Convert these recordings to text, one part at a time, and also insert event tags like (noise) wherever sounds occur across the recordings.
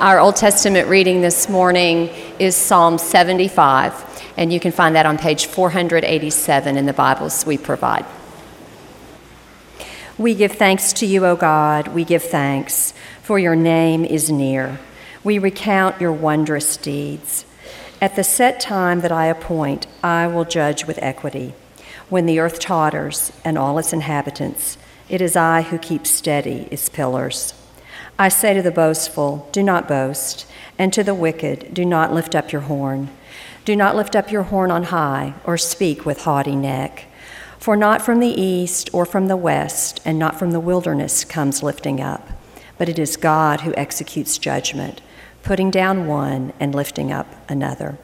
Our Old Testament reading this morning is Psalm 75, and you can find that on page 487 in the Bibles we provide. We give thanks to you, O God, we give thanks, for your name is near. We recount your wondrous deeds. At the set time that I appoint, I will judge with equity. When the earth totters and all its inhabitants, it is I who keep steady its pillars. I say to the boastful, Do not boast, and to the wicked, Do not lift up your horn. Do not lift up your horn on high, or speak with haughty neck. For not from the east or from the west, and not from the wilderness comes lifting up, but it is God who executes judgment, putting down one and lifting up another.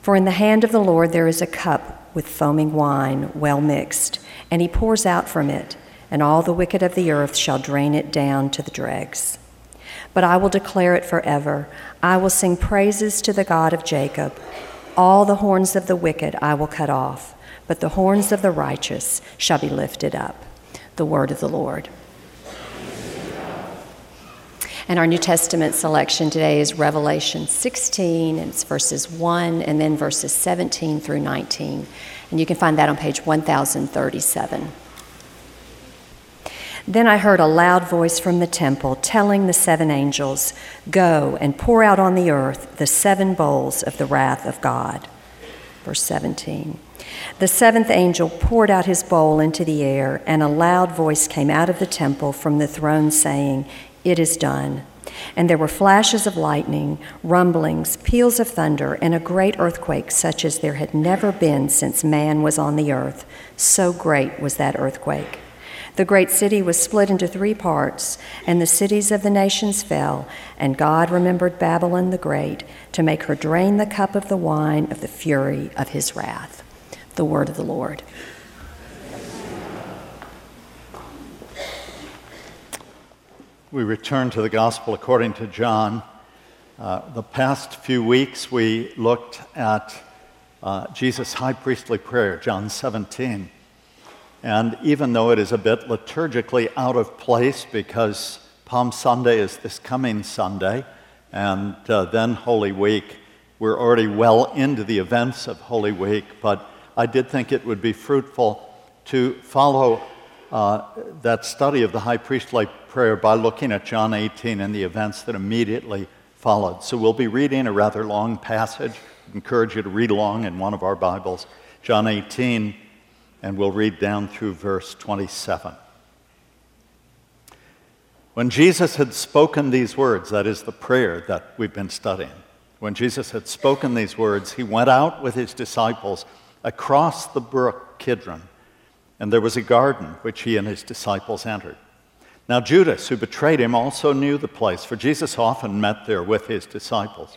For in the hand of the Lord there is a cup with foaming wine, well mixed, and he pours out from it, and all the wicked of the earth shall drain it down to the dregs but I will declare it forever. I will sing praises to the God of Jacob. All the horns of the wicked I will cut off, but the horns of the righteous shall be lifted up. The word of the Lord. And our New Testament selection today is Revelation 16, and it's verses 1 and then verses 17 through 19. And you can find that on page 1037. Then I heard a loud voice from the temple telling the seven angels, Go and pour out on the earth the seven bowls of the wrath of God. Verse 17. The seventh angel poured out his bowl into the air, and a loud voice came out of the temple from the throne saying, It is done. And there were flashes of lightning, rumblings, peals of thunder, and a great earthquake such as there had never been since man was on the earth. So great was that earthquake. The great city was split into three parts, and the cities of the nations fell. And God remembered Babylon the Great to make her drain the cup of the wine of the fury of his wrath. The word of the Lord. We return to the Gospel according to John. Uh, the past few weeks, we looked at uh, Jesus' high priestly prayer, John 17. And even though it is a bit liturgically out of place because Palm Sunday is this coming Sunday, and uh, then Holy Week, we're already well into the events of Holy Week, but I did think it would be fruitful to follow uh, that study of the high priestly prayer by looking at John 18 and the events that immediately followed. So we'll be reading a rather long passage. I encourage you to read along in one of our Bibles. John 18, and we'll read down through verse 27. When Jesus had spoken these words, that is the prayer that we've been studying, when Jesus had spoken these words, he went out with his disciples across the brook Kidron, and there was a garden which he and his disciples entered. Now, Judas, who betrayed him, also knew the place, for Jesus often met there with his disciples.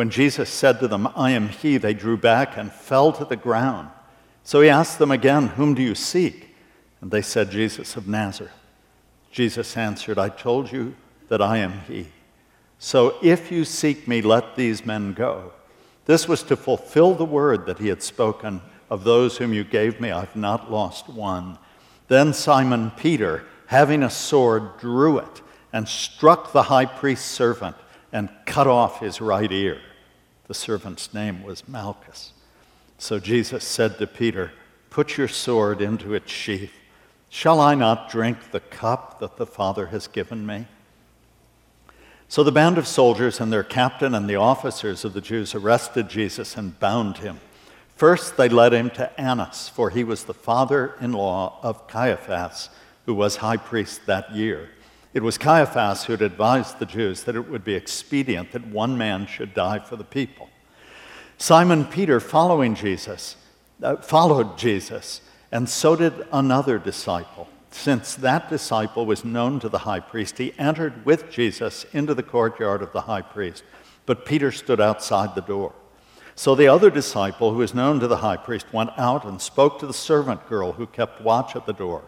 When Jesus said to them, I am he, they drew back and fell to the ground. So he asked them again, Whom do you seek? And they said, Jesus of Nazareth. Jesus answered, I told you that I am he. So if you seek me, let these men go. This was to fulfill the word that he had spoken of those whom you gave me, I've not lost one. Then Simon Peter, having a sword, drew it and struck the high priest's servant and cut off his right ear. The servant's name was Malchus. So Jesus said to Peter, Put your sword into its sheath. Shall I not drink the cup that the Father has given me? So the band of soldiers and their captain and the officers of the Jews arrested Jesus and bound him. First, they led him to Annas, for he was the father in law of Caiaphas, who was high priest that year. It was Caiaphas who had advised the Jews that it would be expedient that one man should die for the people. Simon Peter, following Jesus, uh, followed Jesus, and so did another disciple. Since that disciple was known to the high priest, he entered with Jesus into the courtyard of the high priest, but Peter stood outside the door. So the other disciple, who was known to the high priest, went out and spoke to the servant girl who kept watch at the door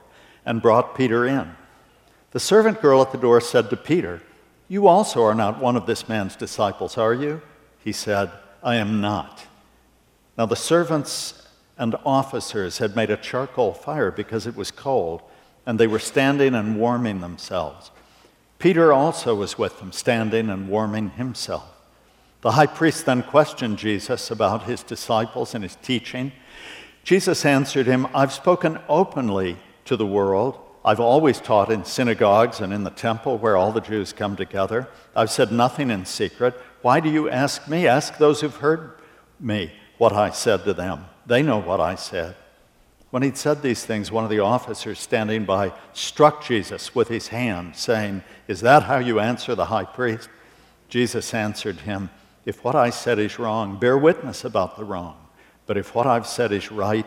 and brought Peter in. The servant girl at the door said to Peter, You also are not one of this man's disciples, are you? He said, I am not. Now the servants and officers had made a charcoal fire because it was cold, and they were standing and warming themselves. Peter also was with them, standing and warming himself. The high priest then questioned Jesus about his disciples and his teaching. Jesus answered him, I've spoken openly to the world. I've always taught in synagogues and in the temple where all the Jews come together. I've said nothing in secret. Why do you ask me? Ask those who've heard me what I said to them. They know what I said. When he'd said these things, one of the officers standing by struck Jesus with his hand, saying, Is that how you answer the high priest? Jesus answered him, if what I said is wrong, bear witness about the wrong. But if what I've said is right,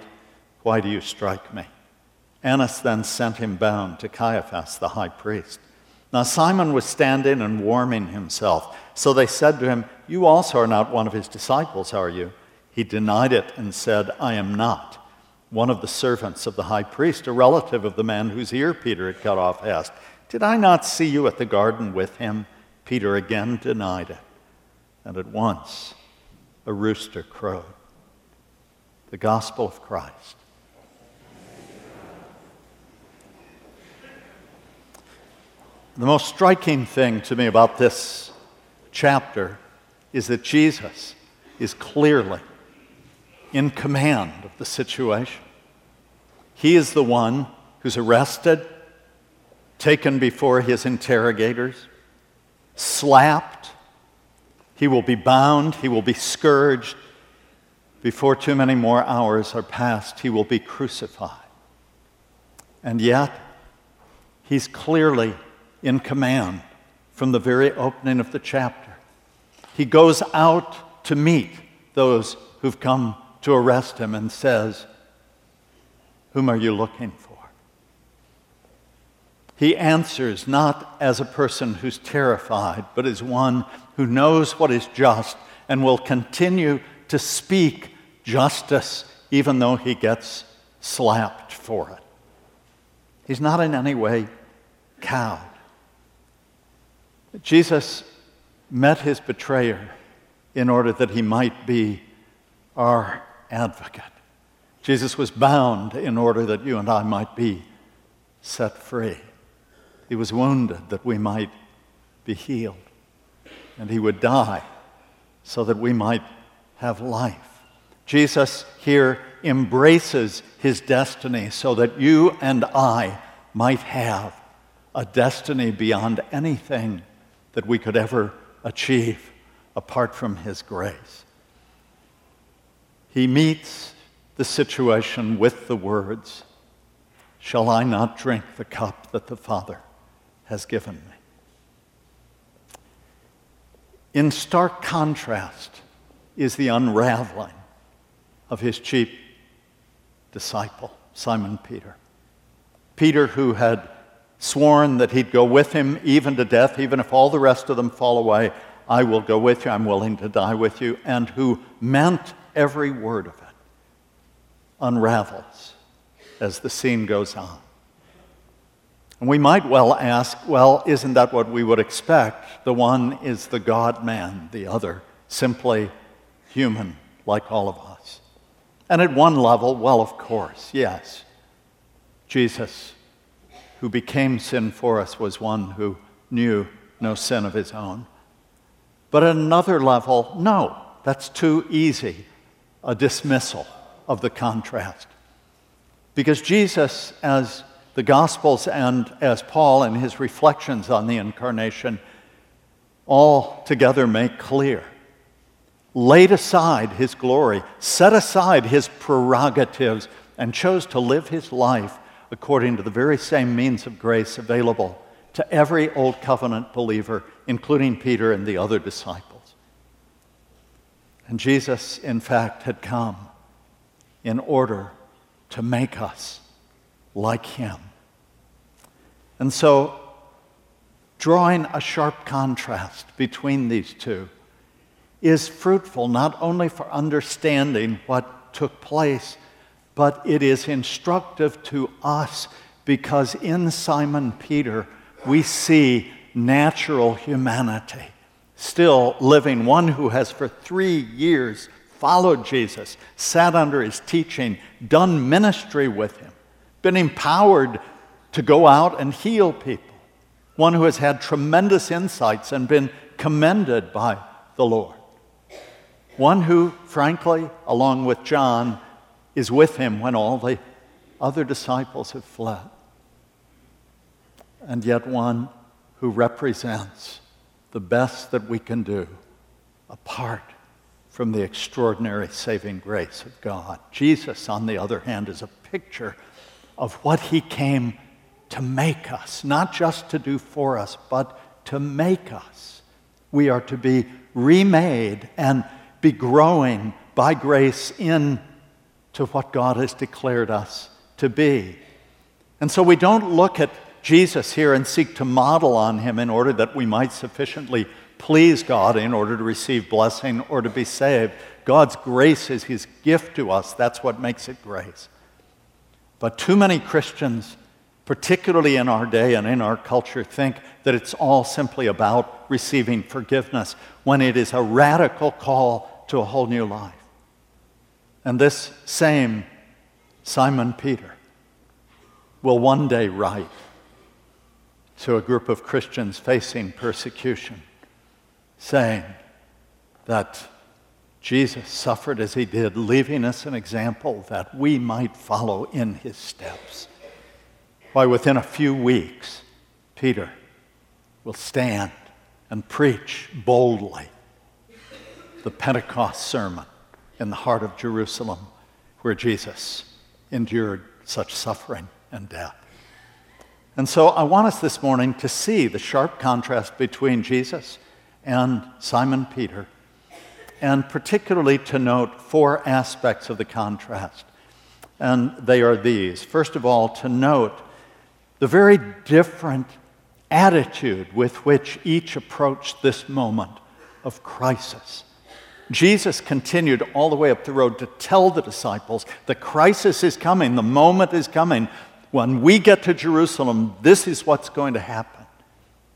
why do you strike me? Annas then sent him bound to Caiaphas, the high priest. Now Simon was standing and warming himself. So they said to him, You also are not one of his disciples, are you? He denied it and said, I am not. One of the servants of the high priest, a relative of the man whose ear Peter had cut off, asked, Did I not see you at the garden with him? Peter again denied it and at once a rooster crowed. The gospel of Christ. The most striking thing to me about this chapter is that Jesus is clearly in command of the situation. He is the one who's arrested, taken before his interrogators, slapped, he will be bound, he will be scourged. Before too many more hours are passed, he will be crucified. And yet, he's clearly in command from the very opening of the chapter. He goes out to meet those who've come to arrest him and says, Whom are you looking for? He answers not as a person who's terrified, but as one who knows what is just and will continue to speak justice even though he gets slapped for it. He's not in any way cowed. Jesus met his betrayer in order that he might be our advocate. Jesus was bound in order that you and I might be set free. He was wounded that we might be healed. And he would die so that we might have life. Jesus here embraces his destiny so that you and I might have a destiny beyond anything that we could ever achieve apart from his grace. He meets the situation with the words, Shall I not drink the cup that the Father has given me. In stark contrast is the unraveling of his chief disciple, Simon Peter. Peter, who had sworn that he'd go with him even to death, even if all the rest of them fall away, I will go with you, I'm willing to die with you, and who meant every word of it, unravels as the scene goes on. And we might well ask, well, isn't that what we would expect? The one is the God man, the other simply human, like all of us. And at one level, well, of course, yes. Jesus, who became sin for us, was one who knew no sin of his own. But at another level, no, that's too easy a dismissal of the contrast. Because Jesus, as the Gospels and as Paul in his reflections on the incarnation all together make clear, laid aside his glory, set aside his prerogatives, and chose to live his life according to the very same means of grace available to every Old Covenant believer, including Peter and the other disciples. And Jesus, in fact, had come in order to make us like him. And so, drawing a sharp contrast between these two is fruitful not only for understanding what took place, but it is instructive to us because in Simon Peter we see natural humanity. Still living, one who has for three years followed Jesus, sat under his teaching, done ministry with him, been empowered to go out and heal people. One who has had tremendous insights and been commended by the Lord. One who, frankly, along with John, is with him when all the other disciples have fled. And yet, one who represents the best that we can do apart from the extraordinary saving grace of God. Jesus, on the other hand, is a picture of what he came to make us, not just to do for us, but to make us. We are to be remade and be growing by grace into what God has declared us to be. And so we don't look at Jesus here and seek to model on him in order that we might sufficiently please God in order to receive blessing or to be saved. God's grace is his gift to us. That's what makes it grace. But too many Christians, particularly in our day and in our culture, think that it's all simply about receiving forgiveness when it is a radical call to a whole new life. And this same Simon Peter will one day write to a group of Christians facing persecution, saying that Jesus suffered as he did, leaving us an example that we might follow in his steps. Why, within a few weeks, Peter will stand and preach boldly the Pentecost sermon in the heart of Jerusalem, where Jesus endured such suffering and death. And so I want us this morning to see the sharp contrast between Jesus and Simon Peter, and particularly to note four aspects of the contrast. And they are these. First of all, to note the very different attitude with which each approached this moment of crisis. Jesus continued all the way up the road to tell the disciples the crisis is coming, the moment is coming when we get to Jerusalem, this is what's going to happen.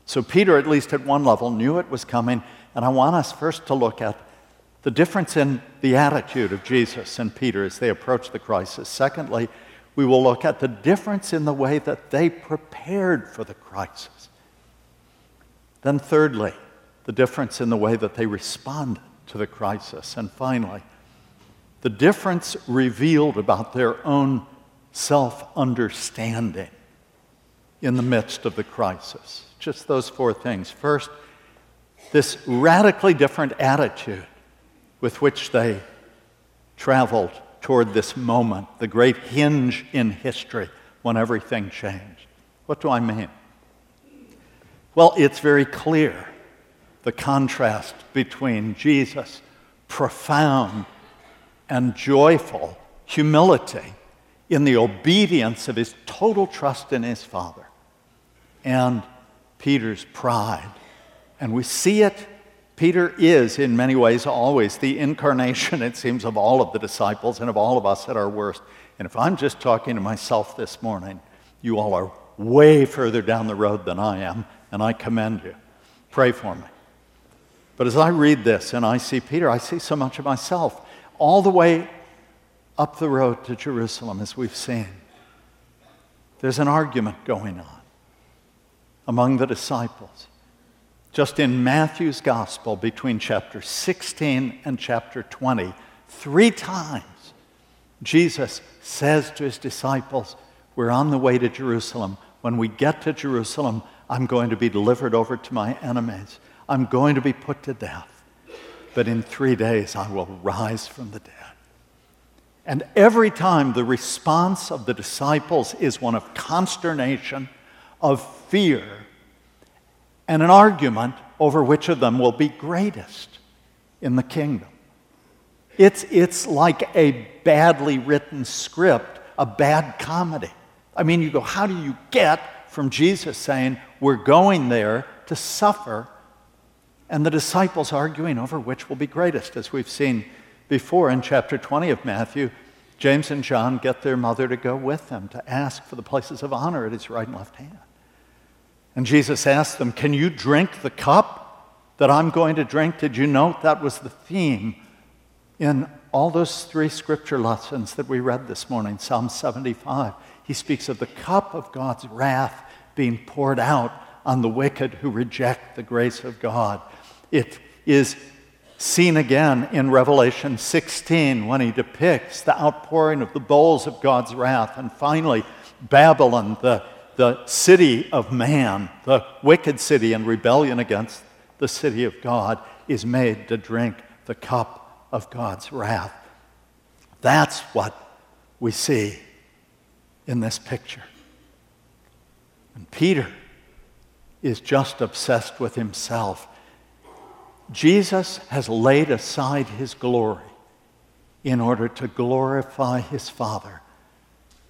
So Peter, at least at one level, knew it was coming. And I want us first to look at the difference in the attitude of Jesus and Peter as they approach the crisis. Secondly, we will look at the difference in the way that they prepared for the crisis. Then, thirdly, the difference in the way that they responded to the crisis. And finally, the difference revealed about their own self understanding in the midst of the crisis. Just those four things. First, this radically different attitude with which they traveled toward this moment, the great hinge in history when everything changed. What do I mean? Well, it's very clear the contrast between Jesus' profound and joyful humility in the obedience of his total trust in his Father and Peter's pride. And we see it. Peter is, in many ways, always the incarnation, it seems, of all of the disciples and of all of us at our worst. And if I'm just talking to myself this morning, you all are way further down the road than I am, and I commend you. Pray for me. But as I read this and I see Peter, I see so much of myself all the way up the road to Jerusalem, as we've seen, there's an argument going on among the disciples. Just in Matthew's gospel, between chapter 16 and chapter 20, three times Jesus says to his disciples, We're on the way to Jerusalem. When we get to Jerusalem, I'm going to be delivered over to my enemies. I'm going to be put to death. But in three days, I will rise from the dead. And every time the response of the disciples is one of consternation, of fear, and an argument over which of them will be greatest in the kingdom. It's, it's like a badly written script, a bad comedy. I mean, you go, how do you get from Jesus saying, we're going there to suffer and the disciples arguing over which will be greatest, as we've seen before in chapter 20 of Matthew. James and John get their mother to go with them to ask for the places of honor at his right and left hand. And Jesus asked them, Can you drink the cup that I'm going to drink? Did you note that was the theme in all those three scripture lessons that we read this morning? Psalm 75. He speaks of the cup of God's wrath being poured out on the wicked who reject the grace of God. It is seen again in Revelation 16 when he depicts the outpouring of the bowls of God's wrath. And finally, Babylon, the the city of man, the wicked city in rebellion against the city of God, is made to drink the cup of God's wrath. That's what we see in this picture. And Peter is just obsessed with himself. Jesus has laid aside his glory in order to glorify his Father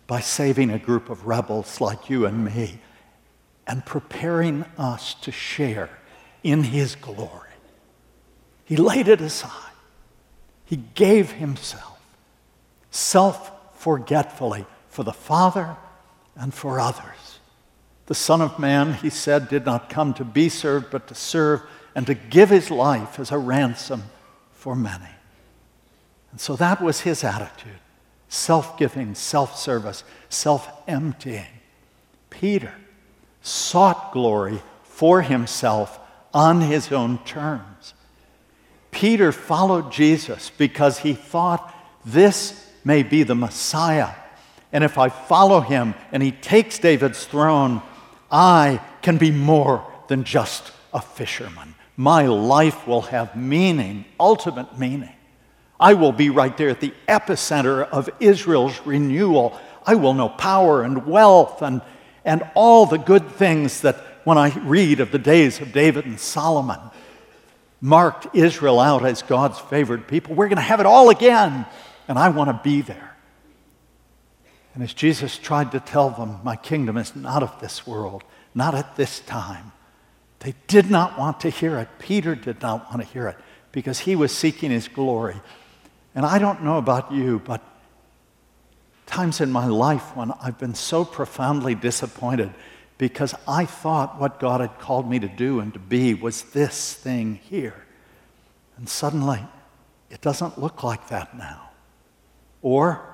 by saving a group of rebels like you and me and preparing us to share in his glory. He laid it aside. He gave himself self forgetfully for the Father and for others. The Son of Man, he said, did not come to be served, but to serve and to give his life as a ransom for many. And so that was his attitude self giving, self service, self emptying. Peter sought glory for himself on his own terms. Peter followed Jesus because he thought this may be the Messiah. And if I follow him and he takes David's throne, I can be more than just a fisherman. My life will have meaning, ultimate meaning. I will be right there at the epicenter of Israel's renewal. I will know power and wealth and, and all the good things that when I read of the days of David and Solomon marked Israel out as God's favored people. We're going to have it all again, and I want to be there. And as Jesus tried to tell them, My kingdom is not of this world, not at this time, they did not want to hear it. Peter did not want to hear it because he was seeking his glory. And I don't know about you, but times in my life when I've been so profoundly disappointed because I thought what God had called me to do and to be was this thing here. And suddenly, it doesn't look like that now. Or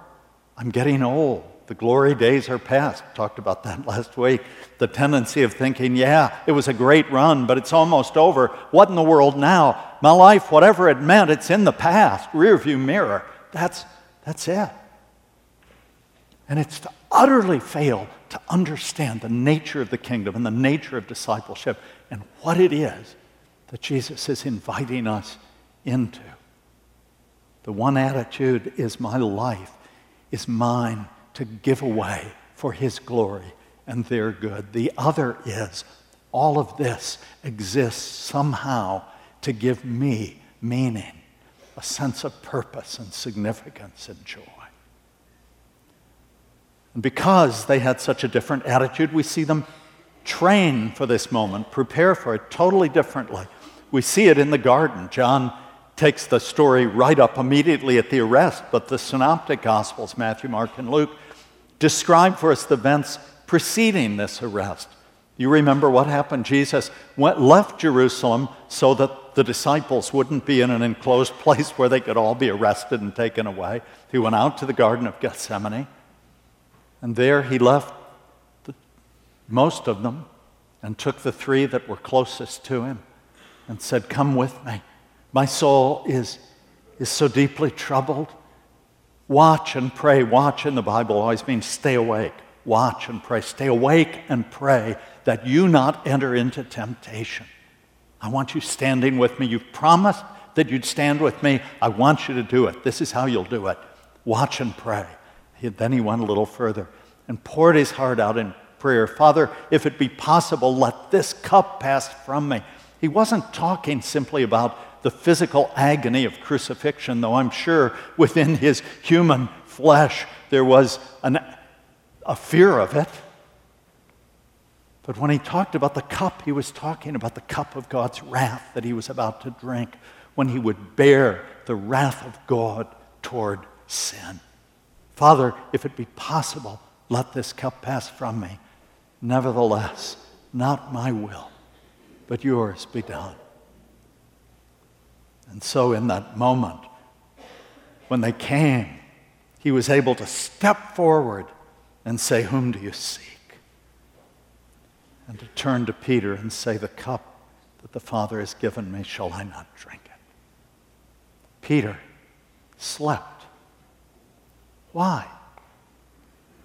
I'm getting old. The glory days are past. Talked about that (laughs) last week. The tendency of thinking, yeah, it was a great run, but it's almost over. What in the world now? My life, whatever it meant, it's in the past. Rearview mirror. That's, that's it. And it's to utterly fail to understand the nature of the kingdom and the nature of discipleship and what it is that Jesus is inviting us into. The one attitude is my life is mine to give away for his glory and their good. The other is all of this exists somehow to give me meaning, a sense of purpose and significance and joy. And because they had such a different attitude, we see them train for this moment, prepare for it totally differently. We see it in the garden. John takes the story right up immediately at the arrest, but the synoptic gospels, Matthew, Mark, and Luke, describe for us the events preceding this arrest. You remember what happened? Jesus went, left Jerusalem so that the disciples wouldn't be in an enclosed (laughs) place where they could all be arrested and taken away. He went out to the Garden of Gethsemane, and there he left the, most of them and took the three that were closest to him and said, Come with me. My soul is, is so deeply troubled. Watch and pray. Watch in the Bible always means stay awake. Watch and pray. Stay awake and pray that you not enter into temptation. I want you standing with me. You've promised that you'd stand with me. I want you to do it. This is how you'll do it. Watch and pray. Then he went a little further and poured his heart out in prayer. Father, if it be possible, let this cup pass from me. He wasn't talking simply about the physical agony of crucifixion, though I'm sure within his human flesh there was an, a fear of it. But when he talked about the cup, he was talking about the cup of God's wrath that he was about to drink when he would bear the wrath of God toward sin. Father, if it be possible, let this cup pass from me. Nevertheless, not my will, but yours be done. And so, in that moment, when they came, he was able to step forward and say, Whom do you seek? And to turn to Peter and say, The cup that the Father has given me, shall I not drink it? Peter slept. Why?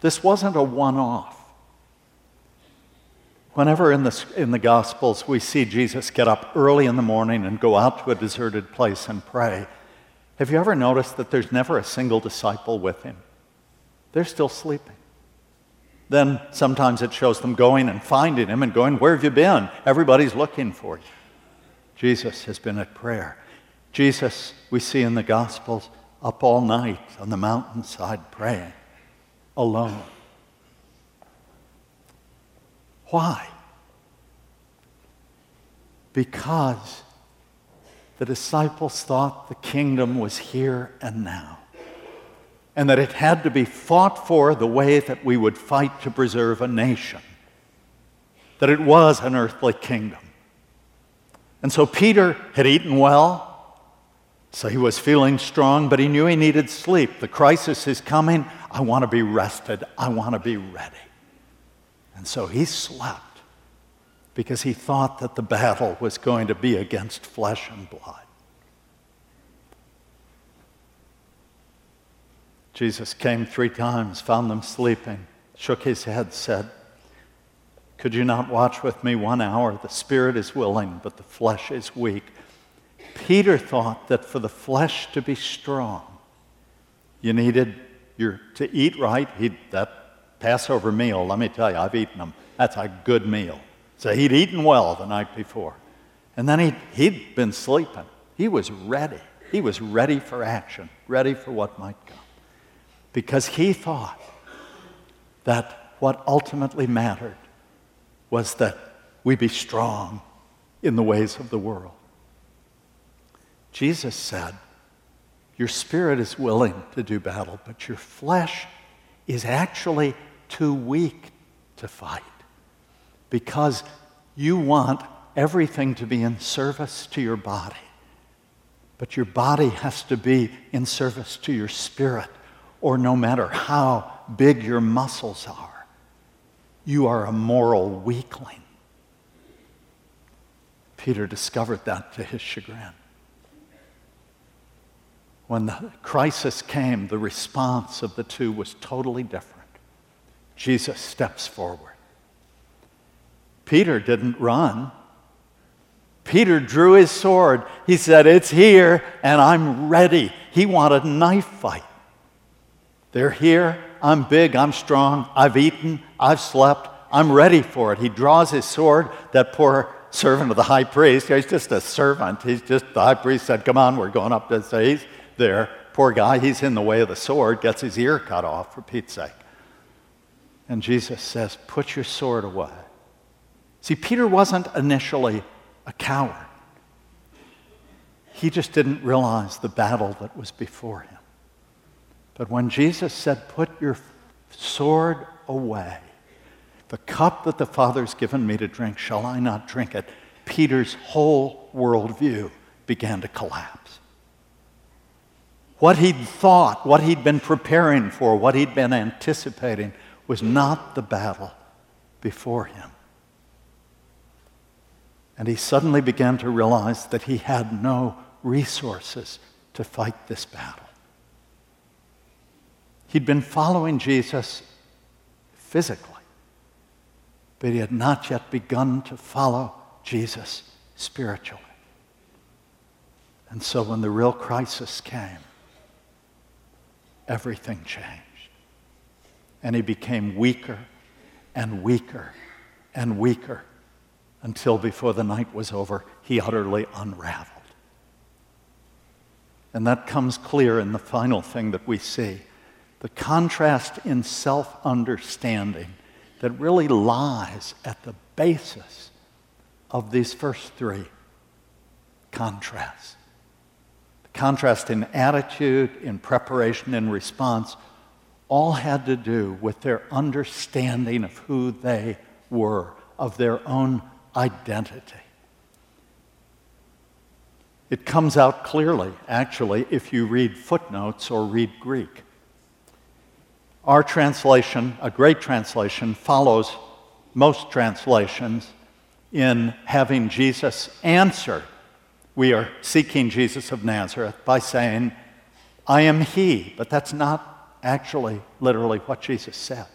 This wasn't a one off. Whenever in the, in the Gospels we see Jesus get up early in the morning and go out to a deserted place and pray, have you ever noticed that there's never a single disciple with him? They're still sleeping. Then sometimes it shows them going and finding him and going, Where have you been? Everybody's looking for you. Jesus has been at prayer. Jesus, we see in the Gospels, up all night on the mountainside praying alone. Why? Because the disciples thought the kingdom was here and now, and that it had to be fought for the way that we would fight to preserve a nation, that it was an earthly kingdom. And so Peter had eaten well, so he was feeling strong, but he knew he needed sleep. The crisis is coming. I want to be rested. I want to be ready. And so he slept because he thought that the battle was going to be against flesh and blood. Jesus came three times, found them sleeping, shook his head, said, Could you not watch with me one hour? The spirit is willing, but the flesh is weak. Peter thought that for the flesh to be strong, you needed your, to eat right. He, that Passover meal, let me tell you, I've eaten them. That's a good meal. So he'd eaten well the night before. And then he'd, he'd been sleeping. He was ready. He was ready for action, ready for what might come. Because he thought that what ultimately mattered was that we be strong in the ways of the world. Jesus said, Your spirit is willing to do battle, but your flesh is actually too weak to fight because you want everything to be in service to your body. But your body has to be in service to your spirit, or no matter how big your muscles are, you are a moral weakling. Peter discovered that to his chagrin. When the crisis came, the response of the two was totally different. Jesus steps forward. Peter didn't run. Peter drew his sword. He said, It's here and I'm ready. He wanted a knife fight. They're here. I'm big. I'm strong. I've eaten. I've slept. I'm ready for it. He draws his sword. That poor servant of the high priest, he's just a servant. He's just, the high priest said, Come on, we're going up to say he's there. Poor guy, he's in the way of the sword, gets his ear cut off for Pete's sake. And Jesus says, Put your sword away. See, Peter wasn't initially a coward. He just didn't realize the battle that was before him. But when Jesus said, Put your sword away, the cup that the Father's given me to drink, shall I not drink it? Peter's whole worldview began to collapse. What he'd thought, what he'd been preparing for, what he'd been anticipating was not the battle before him. And he suddenly began to realize that he had no resources to fight this battle. He'd been following Jesus physically, but he had not yet begun to follow Jesus spiritually. And so when the real crisis came, everything changed. And he became weaker and weaker and weaker until before the night was over, he utterly unraveled. And that comes clear in the final thing that we see the contrast in self understanding that really lies at the basis of these first three contrasts. The contrast in attitude, in preparation, in response, all had to do with their understanding of who they were, of their own identity. It comes out clearly, actually, if you read footnotes or read Greek. Our translation, a great translation, follows most translations in having Jesus answer. We are seeking Jesus of Nazareth by saying, I am He, but that's not actually literally what Jesus said.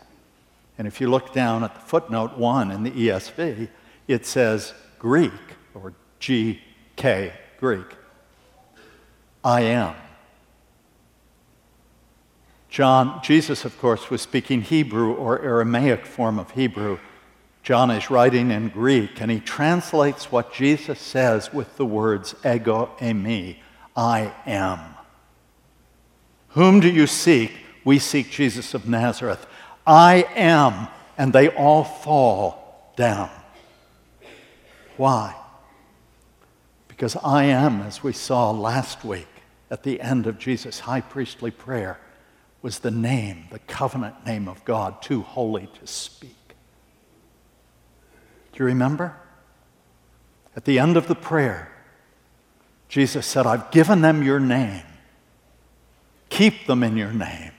And if you look down at the footnote one in the ESV, it says Greek, or GK, Greek. I am. John, Jesus, of course, was speaking Hebrew or Aramaic form of Hebrew. John is writing in Greek, and he translates what Jesus says with the words ego eimi, I am. Whom do you seek? We seek Jesus of Nazareth. I am, and they all fall down. Why? Because I am, as we saw last week at the end of Jesus' high priestly prayer, was the name, the covenant name of God, too holy to speak. Do you remember? At the end of the prayer, Jesus said, I've given them your name. Keep them in your name.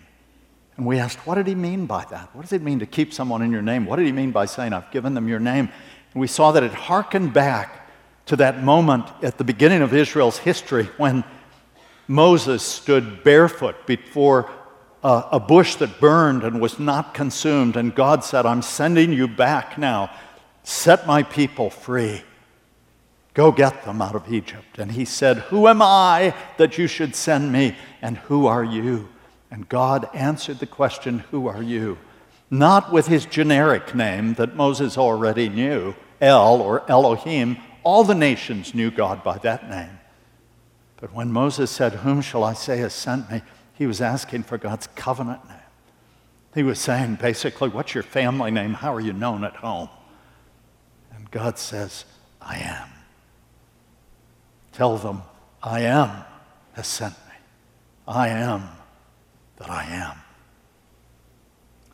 And we asked, what did he mean by that? What does it mean to keep someone in your name? What did he mean by saying, I've given them your name? And we saw that it harkened back to that moment at the beginning of Israel's history when Moses stood barefoot before a, a bush that burned and was not consumed, and God said, I'm sending you back now. Set my people free. Go get them out of Egypt. And he said, Who am I that you should send me? And who are you? And God answered the question, Who are you? Not with his generic name that Moses already knew, El or Elohim. All the nations knew God by that name. But when Moses said, Whom shall I say has sent me? he was asking for God's covenant name. He was saying, basically, What's your family name? How are you known at home? And God says, I am. Tell them, I am has sent me. I am that I am.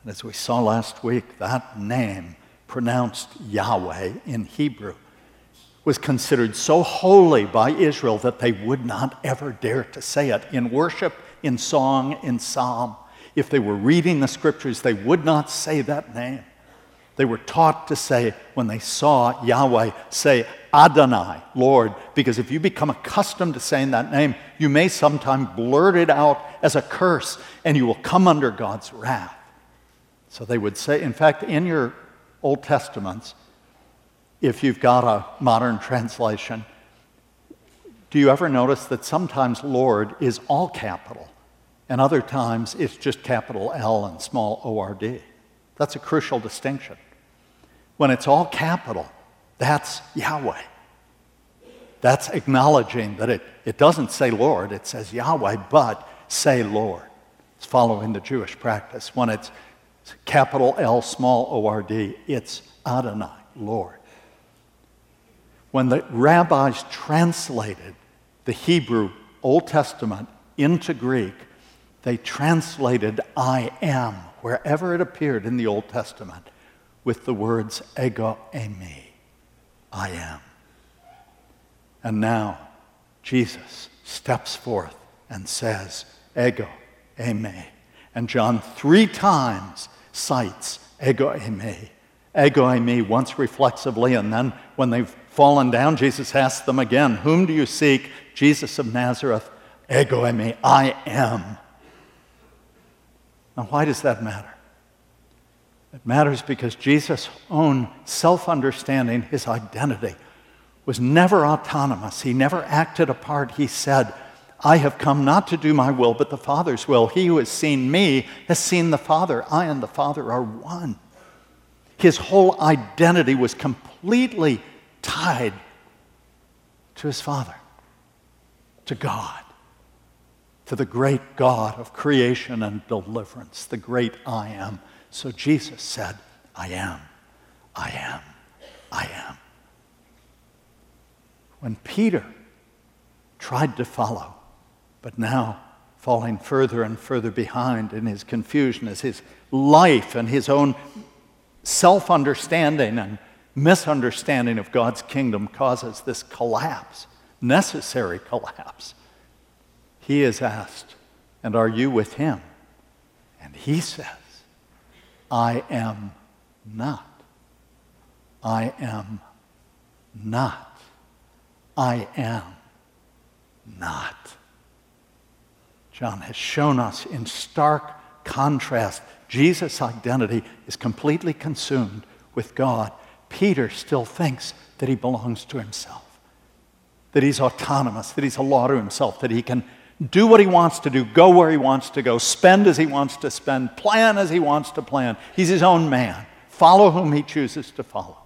And as we saw last week, that name, pronounced Yahweh in Hebrew, was considered so holy by Israel that they would not ever dare to say it in worship, in song, in psalm. If they were reading the scriptures, they would not say that name. They were taught to say, when they saw Yahweh, say Adonai, Lord, because if you become accustomed to saying that name, you may sometime blurt it out as a curse and you will come under God's wrath. So they would say, in fact, in your Old Testaments, if you've got a modern translation. Do you ever notice that sometimes Lord is all capital, and other times it's just capital L and small O R D? That's a crucial distinction. When it's all capital, that's Yahweh. That's acknowledging that it, it doesn't say Lord, it says Yahweh, but say Lord. It's following the Jewish practice. When it's capital L, small O R D, it's Adonai, Lord when the rabbis translated the Hebrew Old Testament into Greek, they translated I am wherever it appeared in the Old Testament with the words ego eimi, I am. And now Jesus steps forth and says, ego eimi. And John three times cites ego eimi. Ego eimi once reflexively, and then when they've fallen down, Jesus asks them again, Whom do you seek? Jesus of Nazareth. Ego eimi, I am. Now, why does that matter? It matters because Jesus' own self understanding, his identity, was never autonomous. He never acted apart. He said, I have come not to do my will, but the Father's will. He who has seen me has seen the Father. I and the Father are one. His whole identity was completely tied to his Father, to God, to the great God of creation and deliverance, the great I am. So Jesus said, I am, I am, I am. When Peter tried to follow, but now falling further and further behind in his confusion as his life and his own self understanding and misunderstanding of God's kingdom causes this collapse, necessary collapse. He is asked, And are you with him? And he says, I am not. I am not. I am not. John has shown us in stark contrast Jesus' identity is completely consumed with God. Peter still thinks that he belongs to himself, that he's autonomous, that he's a law to himself, that he can do what he wants to do, go where he wants to go, spend as he wants to spend, plan as he wants to plan. He's his own man. Follow whom he chooses to follow.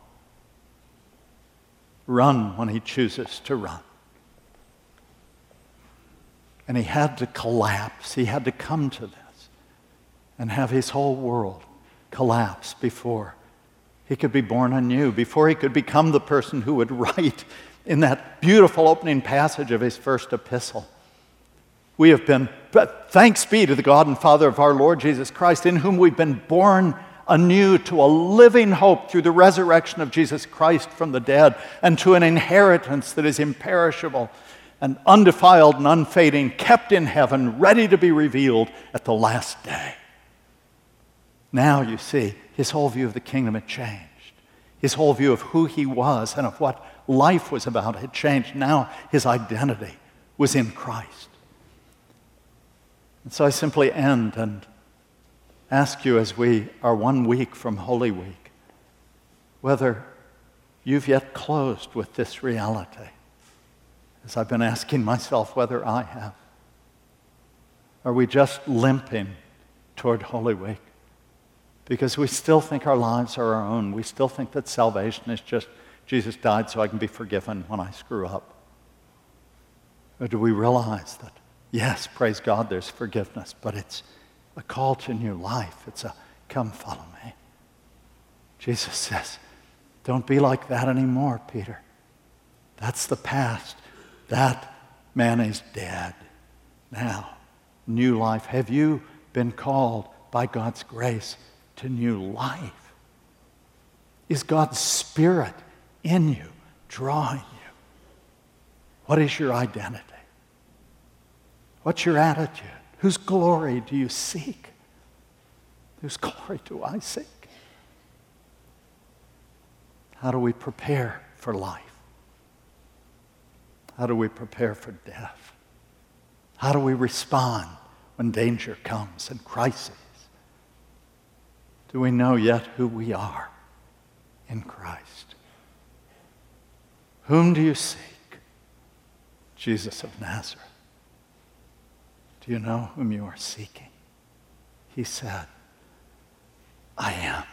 Run when he chooses to run. And he had to collapse. He had to come to this and have his whole world collapse before he could be born anew, before he could become the person who would (laughs) write in that beautiful opening passage of his first epistle. We have been, but thanks be to the God and Father of our Lord Jesus Christ, in whom we've been born anew to a living hope through the resurrection of Jesus Christ from the dead and to an inheritance that is imperishable and undefiled and unfading, kept in heaven, ready to be revealed at the last day. Now you see, his whole view of the kingdom had changed. His whole view of who he was and of what life was about had changed. Now his identity was in Christ. And so I simply end and ask you as we are one week from Holy Week whether you've yet closed with this reality as I've been asking myself whether I have. Are we just limping toward Holy Week? Because we still think our lives are our own. We still think that salvation is just Jesus died so I can be forgiven when I screw up. Or do we realize that, yes, praise God, there's forgiveness, but it's a call to new life. It's a come follow me. Jesus says, don't be like that anymore, Peter. That's the past. That man is dead. Now, new life. Have you been called by God's grace to new life? Is God's Spirit in you, drawing you? What is your identity? What's your attitude? Whose glory do you seek? Whose glory do I seek? How do we prepare for life? How do we prepare for death? How do we respond when danger comes and crises? Do we know yet who we are in Christ? Whom do you seek? Jesus of Nazareth. Do you know whom you are seeking? He said, I am.